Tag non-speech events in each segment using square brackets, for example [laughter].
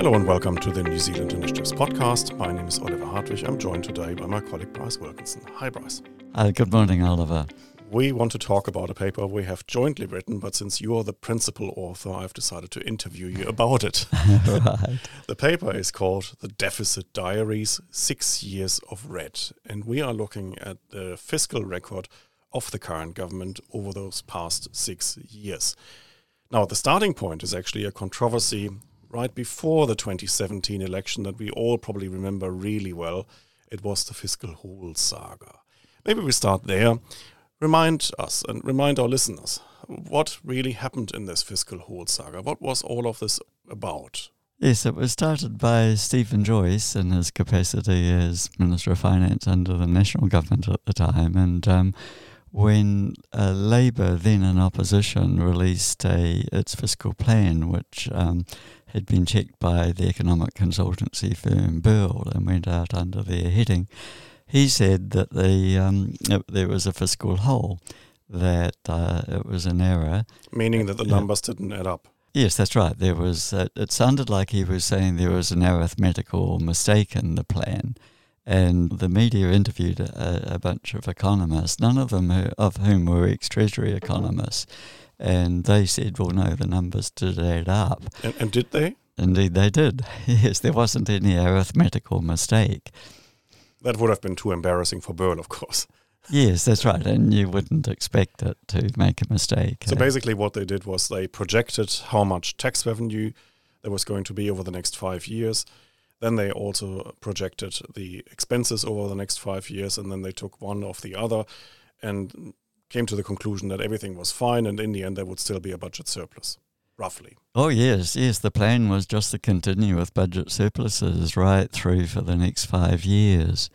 Hello and welcome to the New Zealand Initiatives podcast. My name is Oliver Hartwich. I'm joined today by my colleague Bryce Wilkinson. Hi, Bryce. Uh, good morning, Oliver. We want to talk about a paper we have jointly written, but since you're the principal author, I've decided to interview you about it. [laughs] right. The paper is called The Deficit Diaries Six Years of Red, and we are looking at the fiscal record of the current government over those past six years. Now, the starting point is actually a controversy right before the 2017 election that we all probably remember really well. It was the fiscal hole saga. Maybe we start there. Remind us and remind our listeners what really happened in this fiscal hole saga. What was all of this about? Yes, it was started by Steven Joyce in his capacity as Minister of Finance under the national government at the time. And um, when uh, Labour, then in opposition, released a its fiscal plan, which um, had been checked by the economic consultancy firm BERL and went out under their heading, he said that the um, it, there was a fiscal hole, that uh, it was an error. Meaning that the numbers didn't add up. Yes, that's right. There was. Uh, it sounded like he was saying there was an arithmetical mistake in the plan, and the media interviewed a, a bunch of economists, none of them who, of whom were ex-treasury economists, and they said, "Well, no, the numbers did add up." And, and did they? Indeed, they did. [laughs] Yes, there wasn't any arithmetical mistake. That would have been too embarrassing for BERL, of course. [laughs] Yes, that's right, and you wouldn't expect it to make a mistake. So uh, basically, what they did was they projected how much tax revenue there was going to be over the next five years. Then they also projected the expenses over the next five years, and then they took one of the other and came to the conclusion that everything was fine, and in the end, there would still be a budget surplus, roughly. Oh yes, yes. The plan was just to continue with budget surpluses right through for the next five years.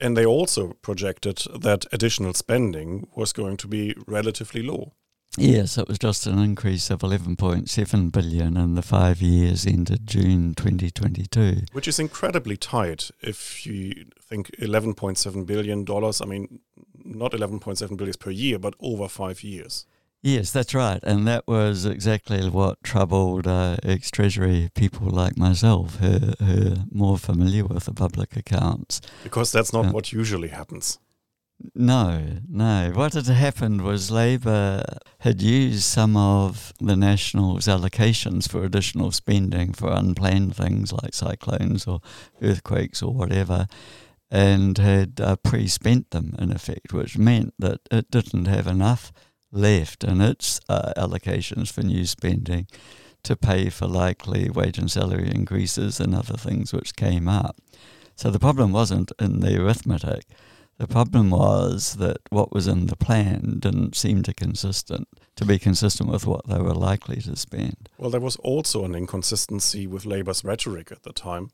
And they also projected that additional spending was going to be relatively low. Yes, it was just an increase of 11.7 billion in the five years ended June 2022. Which is incredibly tight if you think $11.7 billion. I mean, not 11.7 billion per year, but over five years. Yes, that's right. And that was exactly what troubled uh, ex Treasury people like myself, who, who are more familiar with the public accounts. Because that's not Yeah. what usually happens. No, no. What had happened was Labor had used some of the National's allocations for additional spending for unplanned things like cyclones or earthquakes or whatever, and had uh, pre spent them in effect, which meant that it didn't have enough left in its uh, allocations for new spending to pay for likely wage and salary increases and other things which came up. So the problem wasn't in the arithmetic. The problem was that what was in the plan didn't seem to consistent to be consistent with what they were likely to spend. Well, there was also an inconsistency with Labour's rhetoric at the time.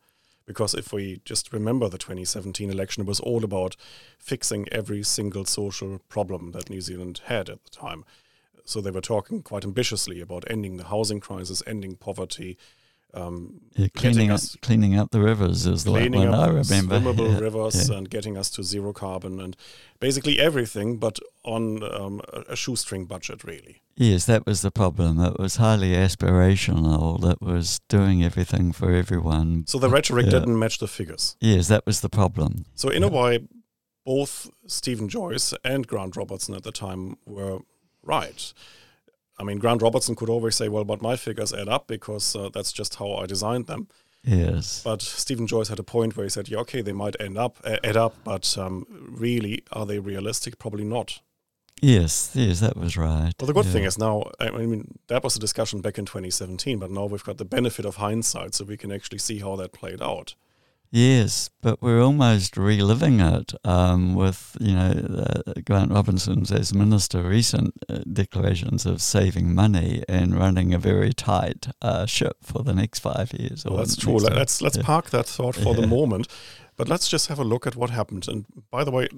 Because if we just remember the 2017 election, it was all about fixing every single social problem that New Zealand had at the time. So they were talking quite ambitiously about ending the housing crisis, ending poverty, um, Yeah, cleaning up, cleaning up the rivers is the one I remember. swimmable Yeah, rivers yeah. and getting us to zero carbon and basically everything, but on um, a shoestring budget, really. Yes, that was the problem. It was highly aspirational. That was doing everything for everyone. So the rhetoric didn't match the figures. Yes, that was the problem. So in a way, both Steven Joyce and Grant Robertson at the time were right. I mean, Grant Robertson could always say, "Well, but my figures add up because uh, that's just how I designed them." Yes. But Steven Joyce had a point where he said, "Yeah, okay, they might end up uh, add up, but um, really, are they realistic? Probably not." Yes, yes, that was right. Well, the good yeah. thing is now, I mean, that was a discussion back in 2017, but now we've got the benefit of hindsight, so we can actually see how that played out. Yes, but we're almost reliving it um, with, you know, uh, Grant Robertson's, as minister, recent uh, declarations of saving money and running a very tight uh, ship for the next five years. Well, or that's true. let's let's Yeah. park that thought for the moment, but let's just have a look at what happened. And by the way,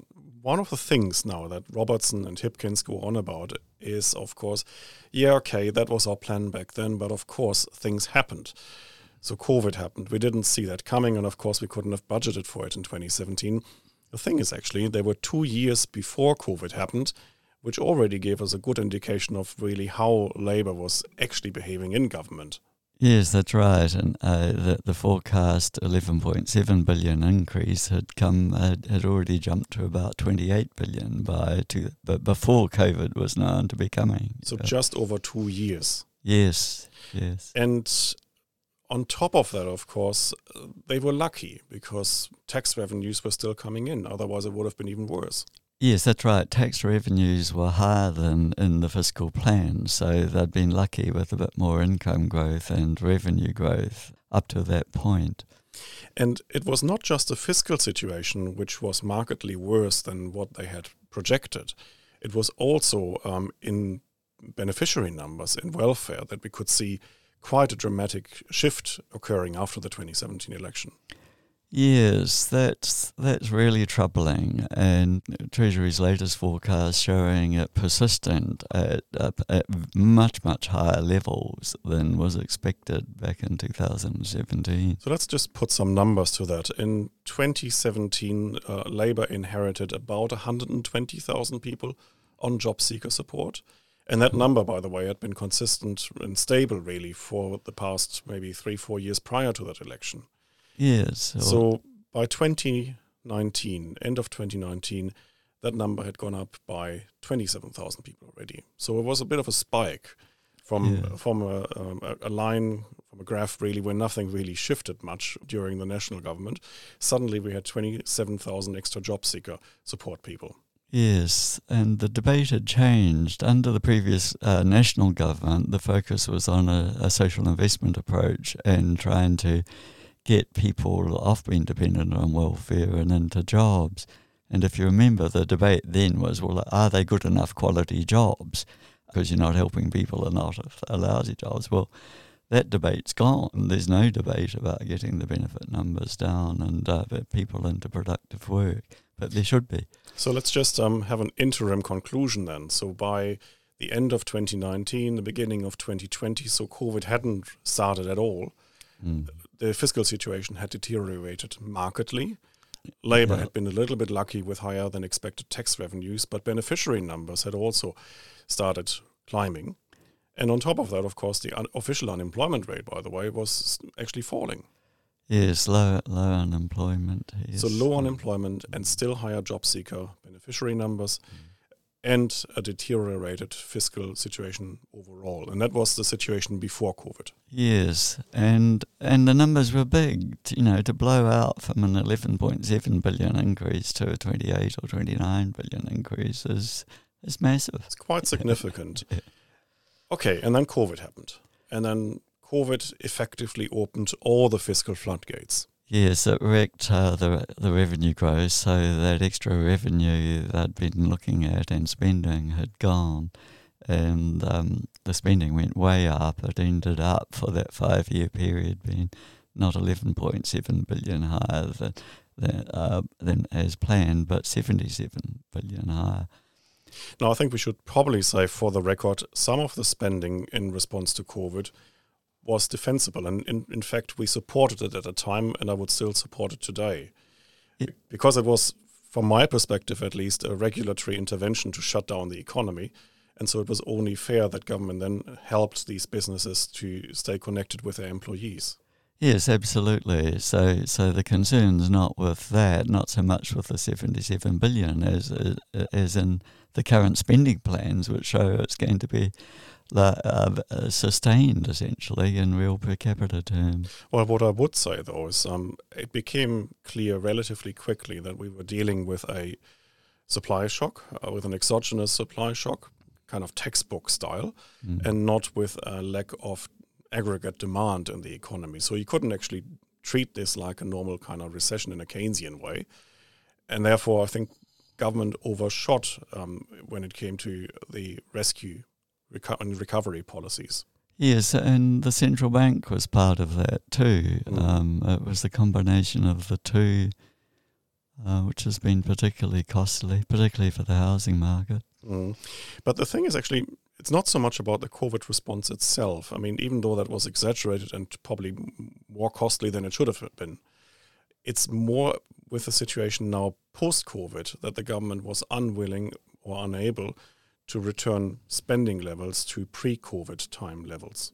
one of the things now that Robertson and Hipkins go on about is, of course, yeah, okay, that was our plan back then, but of course things happened. So COVID happened. We didn't see that coming, and of course we couldn't have budgeted for it in 2017. The thing is, actually, there were two years before COVID happened, which already gave us a good indication of really how Labour was actually behaving in government. Yes, that's right. And uh, the, the forecast 11.7 billion increase had come had, had already jumped to about 28 billion by two, but before COVID was known to be coming. So uh, just over two years. Yes, yes. And on top of that, of course, they were lucky because tax revenues were still coming in. Otherwise, it would have been even worse. Yes, that's right. Tax revenues were higher than in the fiscal plan, so they'd been lucky with a bit more income growth and revenue growth up to that point. And it was not just a fiscal situation which was markedly worse than what they had projected. It was also um, in beneficiary numbers in welfare that we could see quite a dramatic shift occurring after the 2017 election. Yes, that's that's really troubling, and Treasury's latest forecast showing it persistent at, at much much higher levels than was expected back in 2017. So let's just put some numbers to that. In 2017, uh, Labour inherited about 120,000 people on job seeker support. And that number, by the way, had been consistent and stable really for the past maybe three, four years prior to that election. Yes. So by 2019, end of 2019, that number had gone up by 27,000 people already. So it was a bit of a spike from yeah. from a, um, a, line from a graph really where nothing really shifted much during the national government. Suddenly we had 27,000 extra job seeker support people. Yes, and the debate had changed. Under the previous uh, national government, the focus was on a, a, social investment approach and trying to get people off being dependent on welfare and into jobs. And if you remember, the debate then was well, are they good enough quality jobs? Because you're not helping people and not lousy jobs. Well, that debate's gone. There's no debate about getting the benefit numbers down and uh, people into productive work but they should be. So let's just um, have an interim conclusion then. So by the end of 2019, the beginning of 2020, so COVID hadn't started at all. Mm. The fiscal situation had deteriorated markedly. Labour yeah. had been a little bit lucky with higher than expected tax revenues, but beneficiary numbers had also started climbing. And on top of that, of course, the un- official unemployment rate, by the way, was actually falling. Yes, low low unemployment. Yes. So low unemployment and still higher job seeker beneficiary numbers, mm. and a deteriorated fiscal situation overall. And that was the situation before COVID. Yes, and and the numbers were big. You know, to blow out from an 11.7 billion increase to a 28 or 29 billion increase is is massive. It's quite significant. [laughs] yeah. Okay, and then COVID happened, and then COVID effectively opened all the fiscal floodgates. Yes, it wrecked uh, the the revenue growth, so that extra revenue they'd been looking at and spending had gone, and um, the spending went way up. It ended up for that five year period being not eleven point seven billion higher than than, uh, than as planned, but seventy seven billion higher. Now, I think we should probably say, for the record, some of the spending in response to COVID was defensible. And in, in fact, we supported it at the time, and I would still support it today. It, because it was, from my perspective at least, a regulatory intervention to shut down the economy. And so it was only fair that government then helped these businesses to stay connected with their employees. Yes, absolutely. So, so the concern's not with that, not so much with the seventy-seven billion, as as in the current spending plans, which show it's going to be uh, sustained essentially in real per capita terms. Well, what I would say though is um, it became clear relatively quickly that we were dealing with a supply shock, uh, with an exogenous supply shock, kind of textbook style, mm. and not with a lack of aggregate demand in the economy. So you couldn't actually treat this like a normal kind of recession in a Keynesian way. And therefore, I think government overshot um, when it came to the rescue reco- and recovery policies. Yes, and the central bank was part of that too. Mm. Um, it was the combination of the two, uh, which has been particularly costly, particularly for the housing market. Mm. But the thing is, actually, it's not so much about the COVID response itself. I mean, even though that was exaggerated and probably more costly than it should have been, it's more with the situation now post COVID that the government was unwilling or unable to return spending levels to pre-COVID time levels.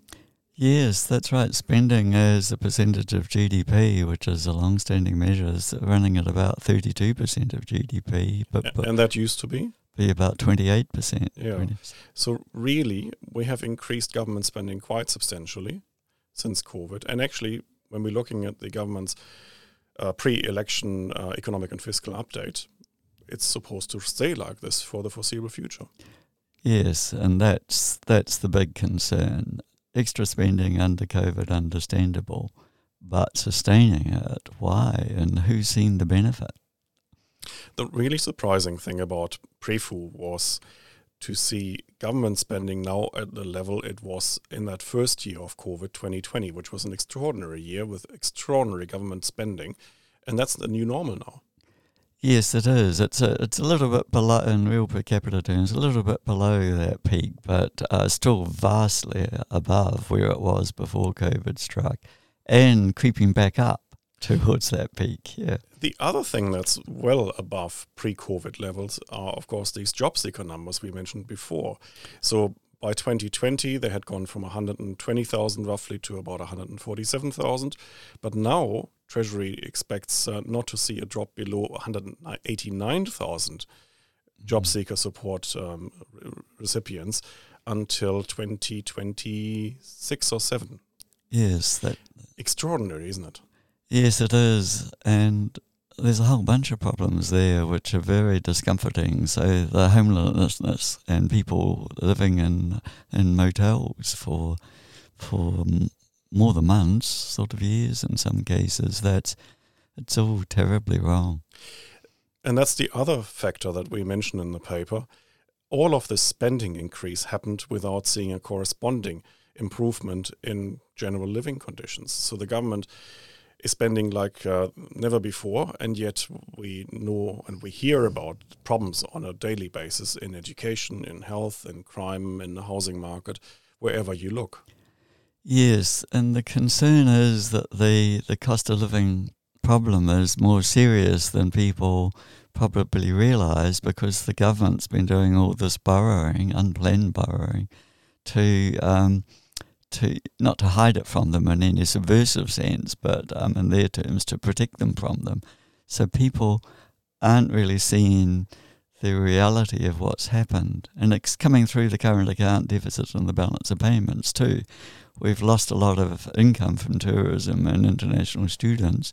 Yes, that's right. Spending as a percentage of GDP, which is a long-standing measure, is running at about 32% of GDP. But, but and that used to be? Be about 28%. Yeah. 20%. So really, we have increased government spending quite substantially since COVID. And actually, when we're looking at the government's uh, pre-election uh, economic and fiscal update, it's supposed to stay like this for the foreseeable future. Yes, and that's that's the big concern. Extra spending under COVID, understandable, but sustaining it, why, and who's seen the benefit? The really surprising thing about PREFU was to see government spending now at the level it was in that first year of COVID 2020, which was an extraordinary year with extraordinary government spending. And that's the new normal now. Yes, it is. It's a it's a little bit below in real per capita terms, a little bit below that peak, but uh, still vastly above where it was before COVID struck, and creeping back up [laughs] towards that peak. Yeah. The other thing that's well above pre-COVID levels are, of course, these job seeker numbers we mentioned before. So by 2020, they had gone from 120,000 roughly to about 147,000. But now, Treasury expects uh, not to see a drop below 189,000 job mm-hmm. seeker support um, recipients until 2026 or 7. Yes, that extraordinary, isn't it? Yes, it is, and there's a whole bunch of problems there which are very discomforting. So the homelessness and people living in in motels for for more than months, sort of years in some cases. That's it's all terribly wrong. And that's the other factor that we mention in the paper. All of this spending increase happened without seeing a corresponding improvement in general living conditions. So the government is spending like uh, never before, and yet we know and we hear about problems on a daily basis in education, in health, in crime, in the housing market, wherever you look. Yes, and the concern is that the, the cost of living problem is more serious than people probably realize because the government's been doing all this borrowing, unplanned borrowing, to um, to not to hide it from them in any subversive sense, but um, in their terms to protect them from them. So people aren't really seeing the reality of what's happened, and it's coming through the current account deficit and the balance of payments too. We've lost a lot of income from tourism and international students.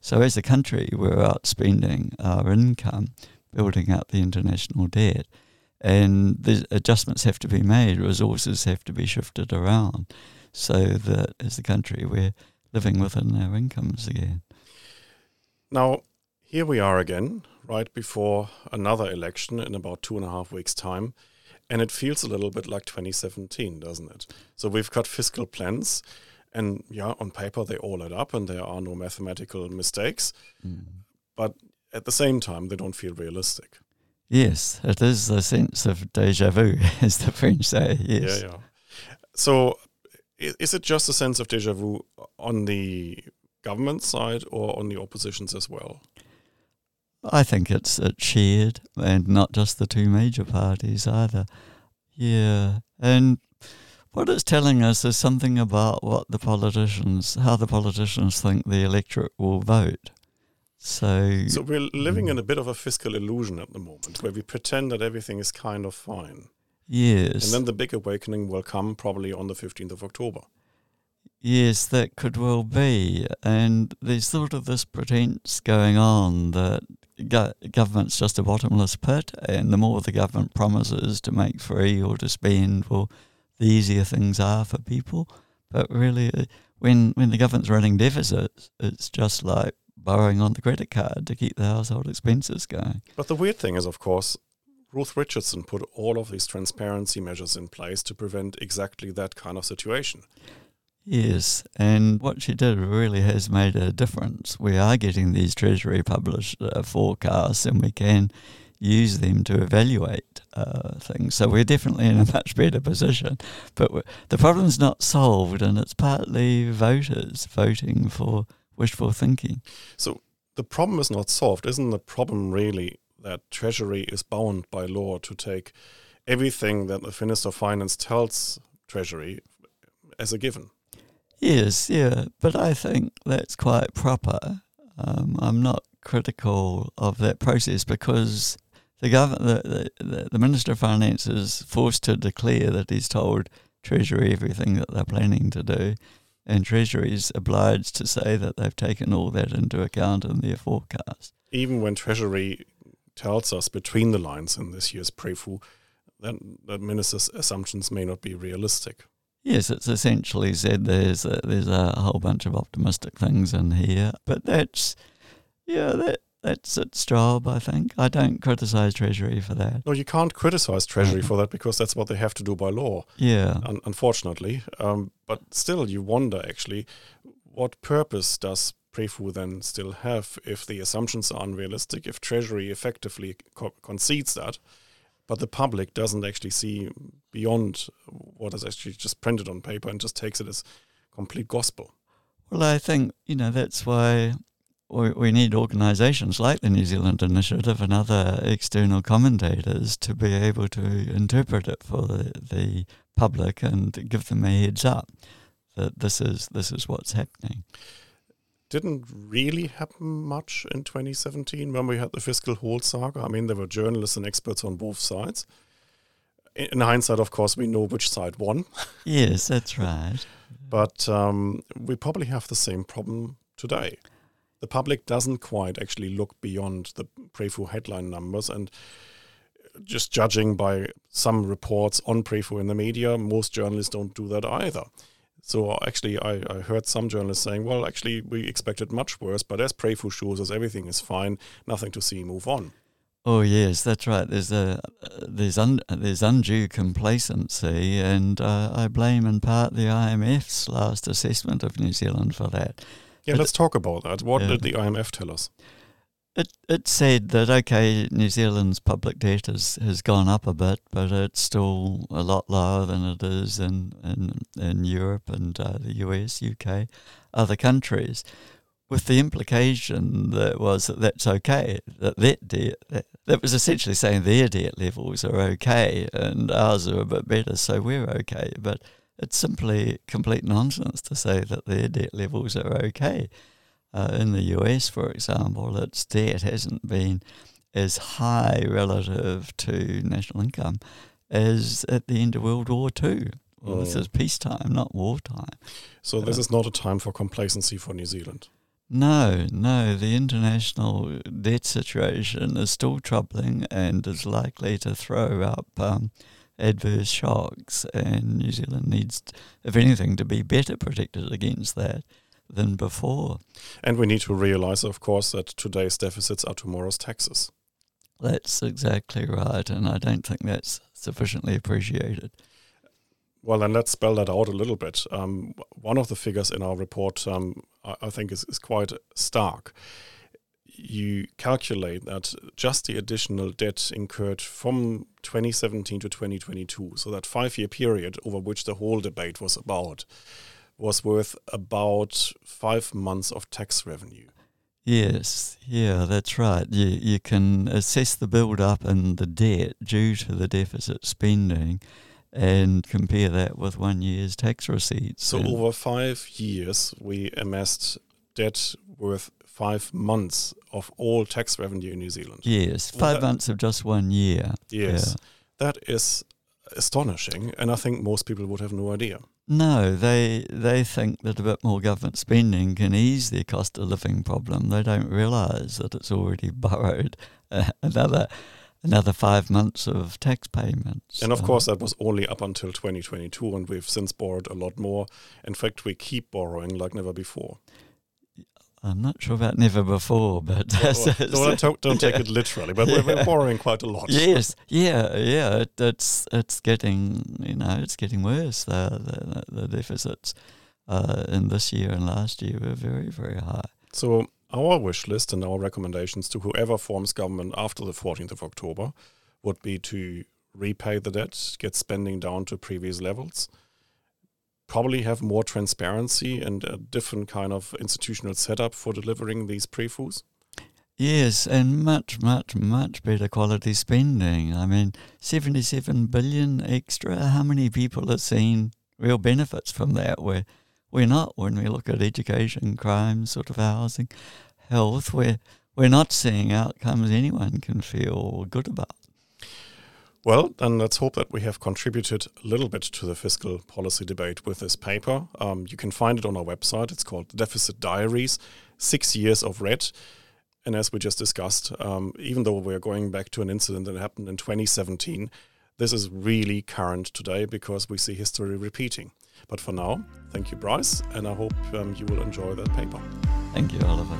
So as a country, we're outspending our income, building up the international debt and the adjustments have to be made, resources have to be shifted around so that as a country we're living within our incomes again. Now, here we are again, right before another election in about two and a half weeks' time. And it feels a little bit like 2017, doesn't it? So we've got fiscal plans, and yeah, on paper they all add up and there are no mathematical mistakes. Mm. But at the same time, they don't feel realistic. Yes, it is the sense of deja vu, [laughs] as the French say. Yes. Yeah, yeah. So, is it just a sense of deja vu on the government side or on the oppositions as well? I think it's, it's shared, and not just the two major parties either. Yeah, and what it's telling us is something about what the politicians, how the politicians think the electorate will vote. So, so we're living mm. in a bit of a fiscal illusion at the moment, where we pretend that everything is kind of fine. Yes, and then the big awakening will come probably on the fifteenth of October. Yes, that could well be, and there's sort of this pretense going on that go- government's just a bottomless pit, and the more the government promises to make free or to spend, well, the easier things are for people. But really, uh, when when the government's running deficits, it's just like borrowing on the credit card to keep the household expenses going. But the weird thing is, of course, Ruth Richardson put all of these transparency measures in place to prevent exactly that kind of situation. Yes, and what she did really has made a difference. We are getting these Treasury published uh, forecasts and we can use them to evaluate uh, things. So we're definitely in a [laughs] much better position. But the problem's not solved, and it's partly voters voting for wishful thinking. So the problem is not solved. Isn't the problem really that Treasury is bound by law to take everything that the Minister of Finance tells Treasury as a given? Yes, yeah, but I think that's quite proper. Um, I'm not critical of that process because the, gov- the, the, the Minister of Finance is forced to declare that he's told Treasury everything that they're planning to do, and Treasury is obliged to say that they've taken all that into account in their forecast. Even when Treasury tells us between the lines in this year's PREFU that the minister's assumptions may not be realistic. Yes, it's essentially said there's a, there's a whole bunch of optimistic things in here, but that's yeah that that's its job. I think I don't criticise Treasury for that. No, you can't criticise Treasury for that because that's what they have to do by law. Yeah, un- unfortunately, um, but still, you wonder actually what purpose does Prefu then still have if the assumptions are unrealistic? If Treasury effectively co- concedes that but the public doesn't actually see beyond what is actually just printed on paper and just takes it as complete gospel. Well, I think you know that's why we, we need organisations like the New Zealand Initiative and other external commentators to be able to interpret it for the, the public and give them a heads up that this is this is what's happening didn't really happen much in 2017 when we had the fiscal hole saga. I mean, there were journalists and experts on both sides. In hindsight, of course, we know which side won. Yes, that's right. [laughs] but um, we probably have the same problem today. The public doesn't quite actually look beyond the Prefu headline numbers and just judging by some reports on Prefu in the media, most journalists don't do that either. So actually, I, I heard some journalists saying, well, actually, we expected much worse, but as Prefu shows us, everything is fine, nothing to see, move on. Oh yes, that's right. There's a there's un, there's undue complacency, and uh, I blame in part the IMF's last assessment of New Zealand for that. Yeah, let's talk about that. What yeah. did the IMF tell us? It it said that okay, New Zealand's public debt has, has gone up a bit, but it's still a lot lower than it is in in, in Europe and uh, the US, UK, other countries, with the implication that was that that's okay, that that debt that, that was essentially saying their debt levels are okay and ours are a bit better, so we're okay, but. It's simply complete nonsense to say that their debt levels are okay. Uh, in the US, for example, its debt hasn't been as high relative to national income as at the end of World War II. Well, this mm. is peacetime, not wartime. So this uh, is not a time for complacency for New Zealand. No, no. The international debt situation is still troubling and is likely to throw up um, adverse shocks. And New Zealand needs, if anything, to be better protected against that than before. And we need to realize, of course, that today's deficits are tomorrow's taxes. That's exactly right, and I don't think that's sufficiently appreciated. Well, then let's spell that out a little bit. Um, one of the figures in our report, um, I, I, think, is, is quite stark. You calculate that just the additional debt incurred from 2017 to 2022, so that five year period over which the whole debate was about, was worth about five months of tax revenue. Yes, yeah, that's right. You you can assess the build up and the debt due to the deficit spending and compare that with one year's tax receipts. So over five years we amassed debt worth five months of all tax revenue in New Zealand. Yes, five months of just one year. Yes. Yeah. That is astonishing and I think most people would have no idea. No, they they think that a bit more government spending can ease their cost of living problem. They don't realise that it's already [laughs] borrowed uh, another another five months of tax payments. And of course, that was only up until 2022, and we've since borrowed a lot more. In fact, we keep borrowing like never before. I'm not sure about never before, but well, don't, don't take it [laughs] literally. But yeah. we're, borrowing quite a lot. Yes, yeah, yeah. It, it's it's getting you know it's getting worse. The the, the deficits uh, in this year and last year were very very high. So our wish list and our recommendations to whoever forms government after the 14th of October would be to repay the debt, get spending down to previous levels probably have more transparency and a different kind of institutional setup for delivering these prefus. Yes, and much, much, much better quality spending. I mean, 77 billion extra. How many people are seeing real benefits from that? Where we're not when we look at education, crime, sort of housing, health. We're we're not seeing outcomes anyone can feel good about. Well, then let's hope that we have contributed a little bit to the fiscal policy debate with this paper. Um, you can find it on our website. It's called Deficit Diaries Six Years of Red. And as we just discussed, um, even though we're going back to an incident that happened in 2017, this is really current today because we see history repeating. But for now, thank you, Bryce, and I hope um, you will enjoy that paper. Thank you, Oliver.